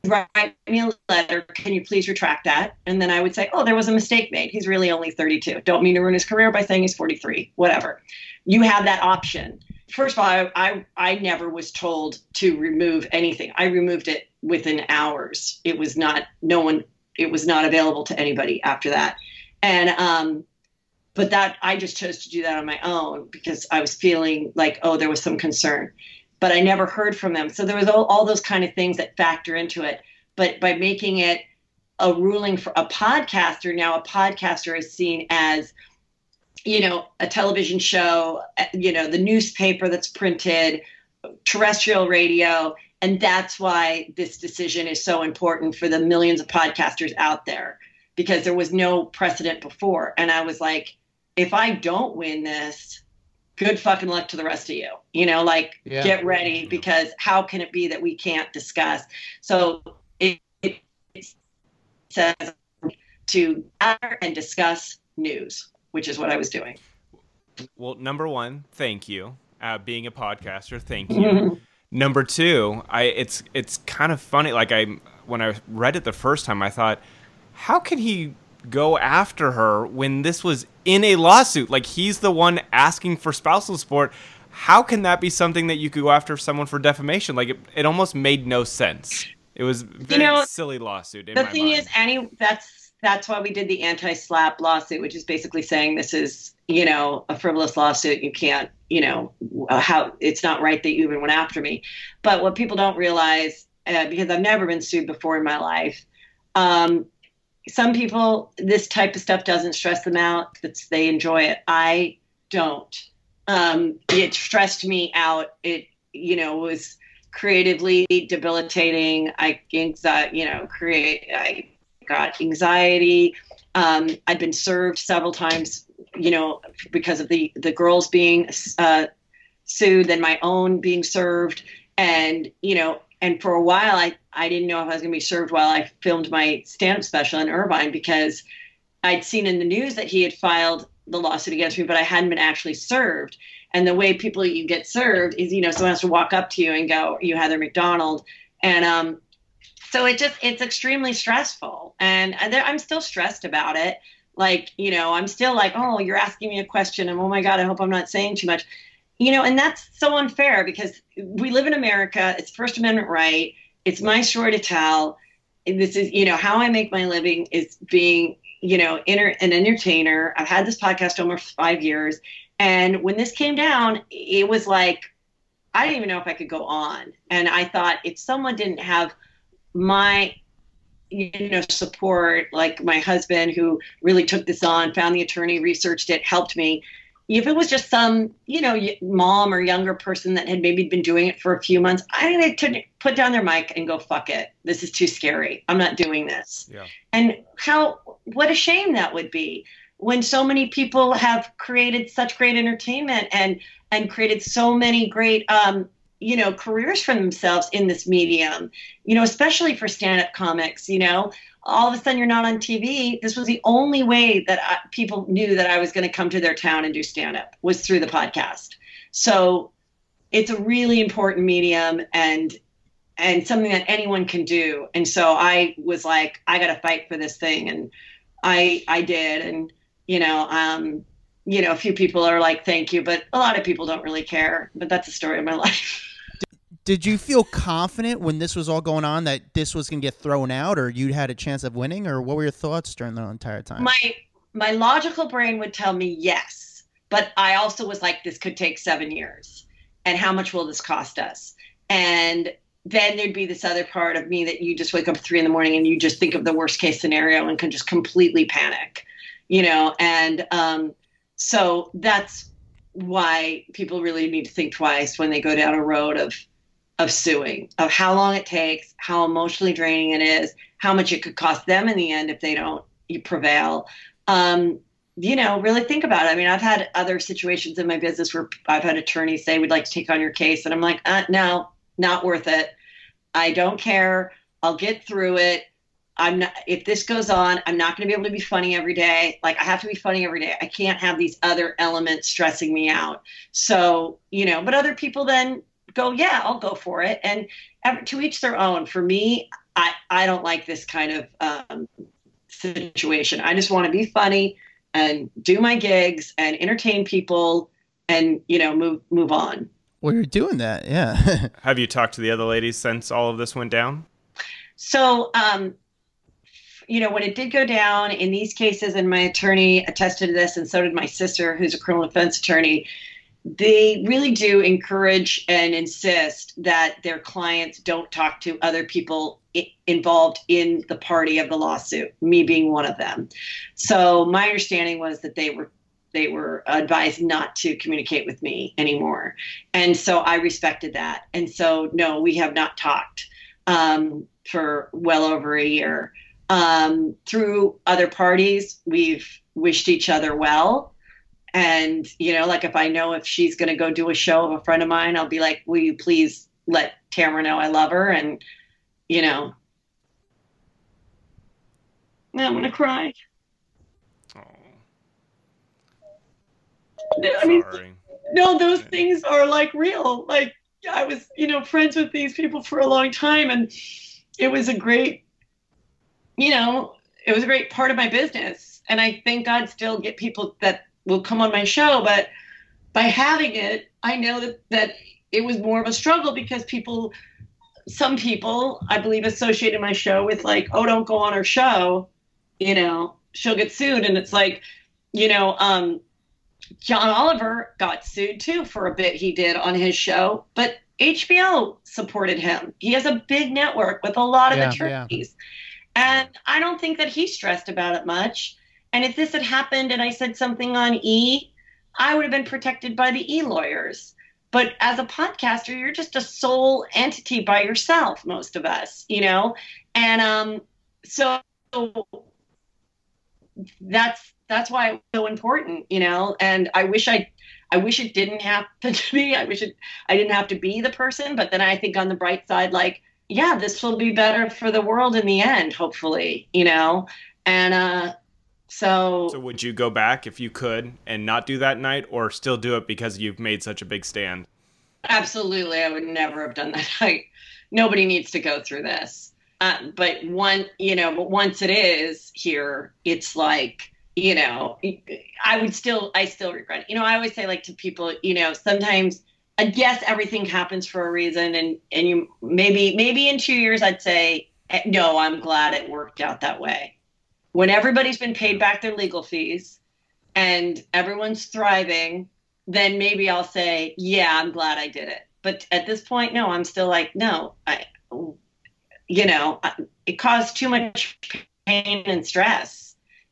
write me a letter. Can you please retract that? And then I would say, oh, there was a mistake made. He's really only 32. Don't mean to ruin his career by saying he's 43. Whatever. You have that option. First of all, I, I, I never was told to remove anything. I removed it within hours. It was not, no one it was not available to anybody after that. And um, but that I just chose to do that on my own because I was feeling like oh there was some concern, but I never heard from them. So there was all, all those kind of things that factor into it. But by making it a ruling for a podcaster, now a podcaster is seen as you know a television show, eh, you know the newspaper that's printed, terrestrial radio and that's why this decision is so important for the millions of podcasters out there because there was no precedent before. And I was like, if I don't win this, good fucking luck to the rest of you. You know, like yeah. get ready because how can it be that we can't discuss? So it, it says to gather and discuss news, which is what I was doing. Well, number one, thank you. Uh, being a podcaster, thank you. Number two, I it's it's kind of funny. Like I when I read it the first time, I thought, how can he go after her when this was in a lawsuit? Like he's the one asking for spousal support. How can that be something that you could go after someone for defamation? Like it, it almost made no sense. It was very you know, silly lawsuit. the thing mind. is, any that's that's why we did the anti-SLAPP lawsuit, which is basically saying this is, you know, a frivolous lawsuit. You can't, you know, how it's not right that you even went after me. But what people don't realize, uh, because I've never been sued before in my life, um, some people this type of stuff doesn't stress them out. It's, they enjoy it. I don't. Um, it stressed me out. It, you know, was creatively debilitating. I anxiety, you know, create. I got anxiety. Um, I'd been served several times, you know, because of the the girls being uh, sued, then my own being served, and you know, and for a while I I didn't know if I was going to be served while I filmed my stand up special in Irvine because I'd seen in the news that he had filed the lawsuit against me, but I hadn't been actually served. And the way people you get served is, you know, someone has to walk up to you and go, "You Heather McDonald," and um, so it just it's extremely stressful. And i'm still stressed about it. Like you know i'm still like oh you're asking me a question and oh my god i hope i'm not saying too much. You know and that's so unfair because we live in america. It's first amendment right. It's my story to tell. This is you know how i make my living is being you know inter- an entertainer. I've had this podcast almost five years. And when this came down it was like i didn't even know if i could go on. And i thought if someone didn't have my you know support like my husband who really took this on found the attorney researched it helped me. If it was just some you know mom or younger person that had maybe been doing it for a few months i think they put down their mic and go fuck it. This is too scary. I'm not doing this. Yeah. and how what a shame that would be when so many people have created such great entertainment and and created so many great um, you know careers for themselves in this medium you know especially for stand-up comics you know? All of a sudden you're not on tv this was the only way that I, people knew that i was going to come to their town and do stand-up was through the podcast. So it's a really important medium and and something that anyone can do. And so i was like i got to fight for this thing and i i did. And you know um you know a few people are like thank you but a lot of people don't really care but that's the story of my life did you feel confident when this was all going on that this was going to get thrown out or you had a chance of winning or what were your thoughts during the entire time? My my logical brain would tell me yes but i also was like this could take seven years and how much will this cost us? And then there'd be this other part of me that you just wake up three in the morning and you just think of the worst case scenario and can just completely panic you know? And um, so that's why people really need to think twice when they go down a road of of suing, of how long it takes, how emotionally draining it is, how much it could cost them in the end if they don't prevail. Um, you know, really think about it. I mean, I've had other situations in my business where I've had attorneys say, we'd like to take on your case. And I'm like, uh, no, not worth it. I don't care. I'll get through it. I'm not, if this goes on, I'm not going to be able to be funny every day. Like I have to be funny every day. I can't have these other elements stressing me out. So, you know, but other people then go, yeah, I'll go for it. And to each their own. For me, I, I don't like this kind of um, situation. I just want to be funny and do my gigs and entertain people and, you know, move, move on. Well, you're doing that. Yeah. have you talked to the other ladies since all of this went down? So, um, you know, when it did go down in these cases, and my attorney attested to this, and so did my sister, who's a criminal defense attorney, they really do encourage and insist that their clients don't talk to other people involved in the party of the lawsuit, me being one of them. So my understanding was that they were they were advised not to communicate with me anymore, and so I respected that. And so no, we have not talked um, for well over a year. Um, through other parties, we've wished each other well. And, you know, like if I know if she's going to go do a show of a friend of mine, I'll be like, will you please let Tamara know I love her? And, you know, now I'm going to cry. Oh. I mean, Sorry. no, those things are like real. Like I was, you know, friends with these people for a long time and it was a great you know, it was a great part of my business. And I thank God still get people that will come on my show. But by having it, I know that, that it was more of a struggle because people, some people, I believe, associated my show with like, oh, don't go on her show, you know, she'll get sued. And it's like, you know, um, John Oliver got sued too for a bit he did on his show, but HBO supported him. He has a big network with a lot of yeah, attorneys. Yeah. And I don't think that he stressed about it much. And if this had happened and I said something on E, I would have been protected by the E lawyers. But as a podcaster, you're just a sole entity by yourself, most of us, you know? And um, so that's that's why it's so important, you know. And I wish I I wish it didn't happen to me. I wish it I didn't have to be the person. But then I think on the bright side, like yeah, this will be better for the world in the end, hopefully, you know? And uh, so. So would you go back if you could and not do that night or still do it because you've made such a big stand? Absolutely. I would never have done that night. Nobody needs to go through this. Uh, but one, you know, but once it is here, it's like, you know, I would still, I still regret it. You know, I always say, like, to people, you know, sometimes and yes, everything happens for a reason, and and you maybe maybe in two years I'd say eh, no. I'm glad it worked out that way. When everybody's been paid back their legal fees, and everyone's thriving, then maybe I'll say yeah, I'm glad I did it. But at this point, no, I'm still like no. I, you know, it caused too much pain and stress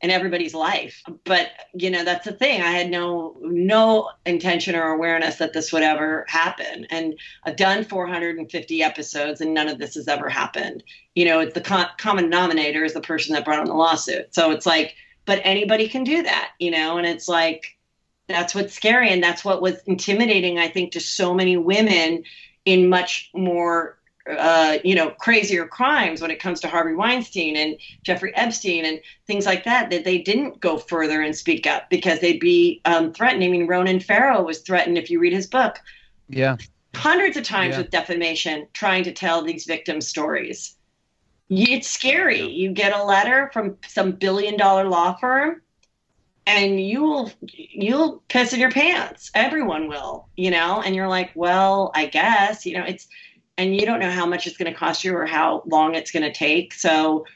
in everybody's life. But you know, that's the thing. I had no no intention or awareness that this would ever happen. And I've done 450 episodes, and none of this has ever happened. You know, it's the con- common denominator is the person that brought on the lawsuit. So it's like, but anybody can do that, you know. And it's like, that's what's scary, and that's what was intimidating. I think to so many women in much more uh, you know, crazier crimes when it comes to Harvey Weinstein and Jeffrey Epstein and things like that, that they didn't go further and speak up because they'd be um, threatened. I mean, Ronan Farrow was threatened if you read his book. Yeah. Hundreds of times yeah. with defamation trying to tell these victims' stories. It's scary. You get a letter from some billion dollar law firm and you'll you'll piss in your pants. Everyone will, you know, and you're like, well, I guess, you know, it's and you don't know how much it's going to cost you or how long it's going to take. So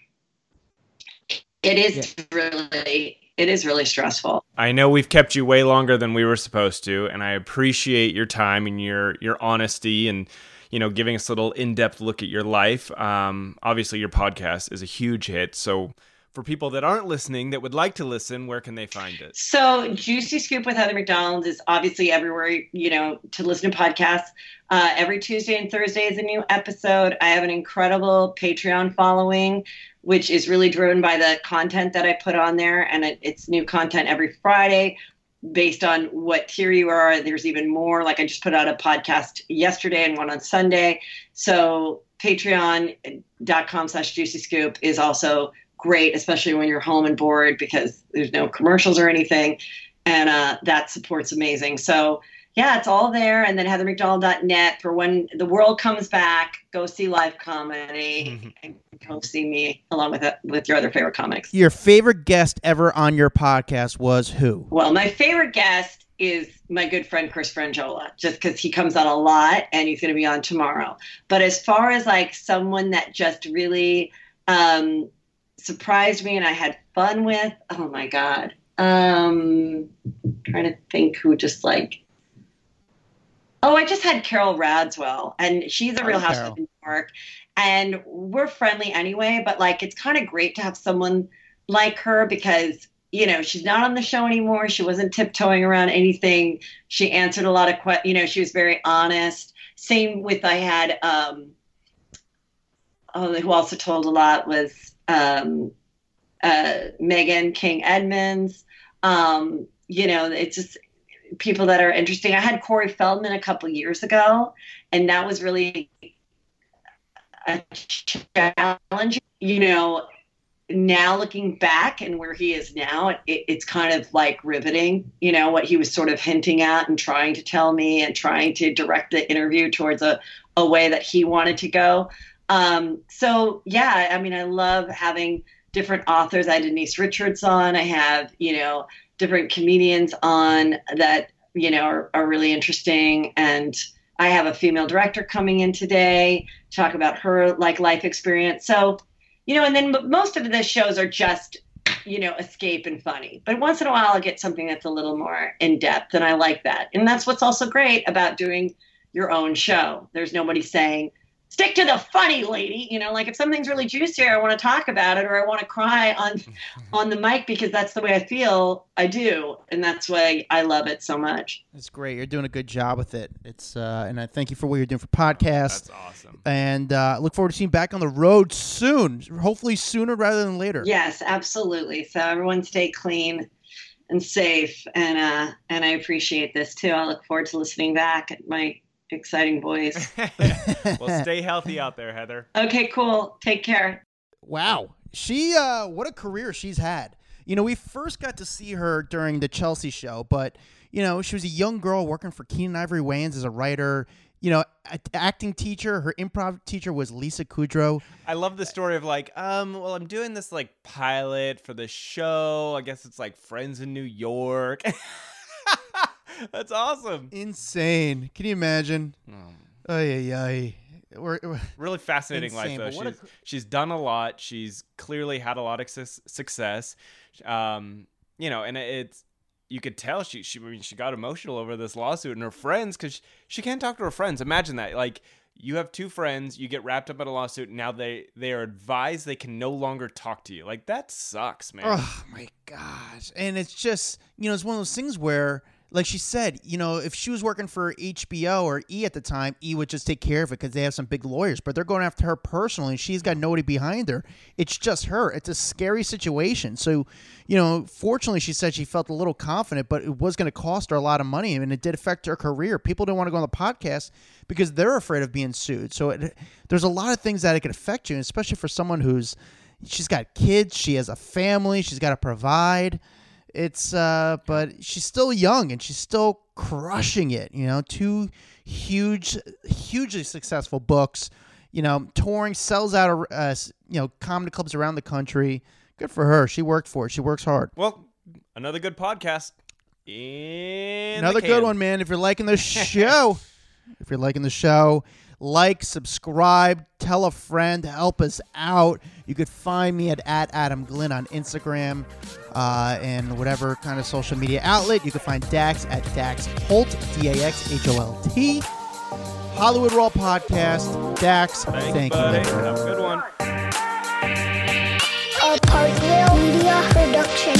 it is yeah. really it is really stressful. I know we've kept you way longer than we were supposed to, and I appreciate your time and your your honesty and you know giving us a little in depth look at your life. Um, obviously, your podcast is a huge hit, so for people that aren't listening that would like to listen, where can they find it? So, Juicy Scoop with Heather McDonald is obviously everywhere, you know, to listen to podcasts. Uh, every Tuesday and Thursday is a new episode. I have an incredible Patreon following, which is really driven by the content that I put on there. And it, it's new content every Friday based on what tier you are. There's even more. Like I just put out a podcast yesterday and one on Sunday. So patreon.com slash juicy scoop is also great, especially when you're home and bored because there's no commercials or anything. And uh, that support's amazing. So, yeah, it's all there. And then heathermcdonald.net for when the world comes back, go see live comedy and go see me along with it, with your other favorite comics. Your favorite guest ever on your podcast was who? Well, my favorite guest is my good friend Chris Franjola, just because he comes on a lot and he's going to be on tomorrow. But as far as like someone that just really um, surprised me and I had fun with, oh my God. Um, trying to think who just like Oh, I just had Carole Radziwill, and she's a Real Housewife in New York, and we're friendly anyway. But like, it's kind of great to have someone like her because you know she's not on the show anymore. She wasn't tiptoeing around anything. She answered a lot of questions. You know, she was very honest. Same with I had. Um, oh, who also told a lot was um, uh, Meghan King Edmonds. Um, you know, it's just people that are interesting. I had Corey Feldman a couple years ago, and that was really a challenge. You know, now looking back and where he is now, it, it's kind of like riveting. You know what he was sort of hinting at and trying to tell me and trying to direct the interview towards a, a way that he wanted to go. Um, so yeah, I mean, I love having different authors. I had Denise Richards on. I have you know different comedians on that you know are, are really interesting. And i have a female director coming in today to talk about her like life experience. So you know and then most of the shows are just you know escape and funny. But once in a while i'll get something that's a little more in depth and i like that. And that's what's also great about doing your own show. There's nobody saying stick to the funny lady. You know like if something's really juicy i want to talk about it or i want to cry on on the mic because that's the way i feel i do. And that's why i love it so much. It's great. You're doing a good job with it. It's uh and i thank you for what you're doing for podcasts. That's awesome. And uh look forward to seeing you back on the road soon hopefully sooner rather than later. Yes absolutely. So everyone stay clean and safe. And uh and i appreciate this too. I look forward to listening back at my exciting voice. well, stay healthy out there, Heather. Okay, cool. Take care. Wow. She uh what a career she's had. You know, we first got to see her during the Chelsea show, but you know, she was a young girl working for Keenen Ivory Wayans as a writer. You know, acting teacher, her improv teacher was Lisa Kudrow. I love the story of like, um, well, I'm doing this like pilot for the show. I guess it's like Friends in New York. That's awesome. Insane. Can you imagine? Oh, yeah, yeah. We're, we're, really fascinating insane, life though. She's, a... she's done a lot. She's clearly had a lot of success. Um, you know, and it's you could tell she she I mean, she got emotional over this lawsuit and her friends because she, she can't talk to her friends. Imagine that. Like you have two friends, you get wrapped up in a lawsuit, and now they they are advised they can no longer talk to you. Like that sucks, man. Oh my gosh! And it's just you know it's one of those things where like she said, you know, if she was working for HBO or E at the time, E would just take care of it because they have some big lawyers. But they're going after her personally, and she's got nobody behind her. It's just her. It's a scary situation. So, you know, fortunately, she said she felt a little confident, but it was going to cost her a lot of money, and it did affect her career. People didn't want to go on the podcast because they're afraid of being sued. So, it, there's a lot of things that it could affect you, especially for someone who's she's got kids, she has a family, she's got to provide. It's uh, but she's still young and she's still crushing it. You know, two huge, hugely successful books. You know, touring sells out. Uh, you know, comedy clubs around the country. Good for her. She worked for it. She works hard. Well, another good podcast. In another good one, man. If you're liking the show, if you're liking the show, like, subscribe, tell a friend, help us out. You could find me at, at Adam Glyn on Instagram uh, and whatever kind of social media outlet. You could find Dax at Dax Holt, D A X H O L T. Hollywood Raw Podcast. Dax, thank buddy. you. Have a good one. A Parkville Media Production.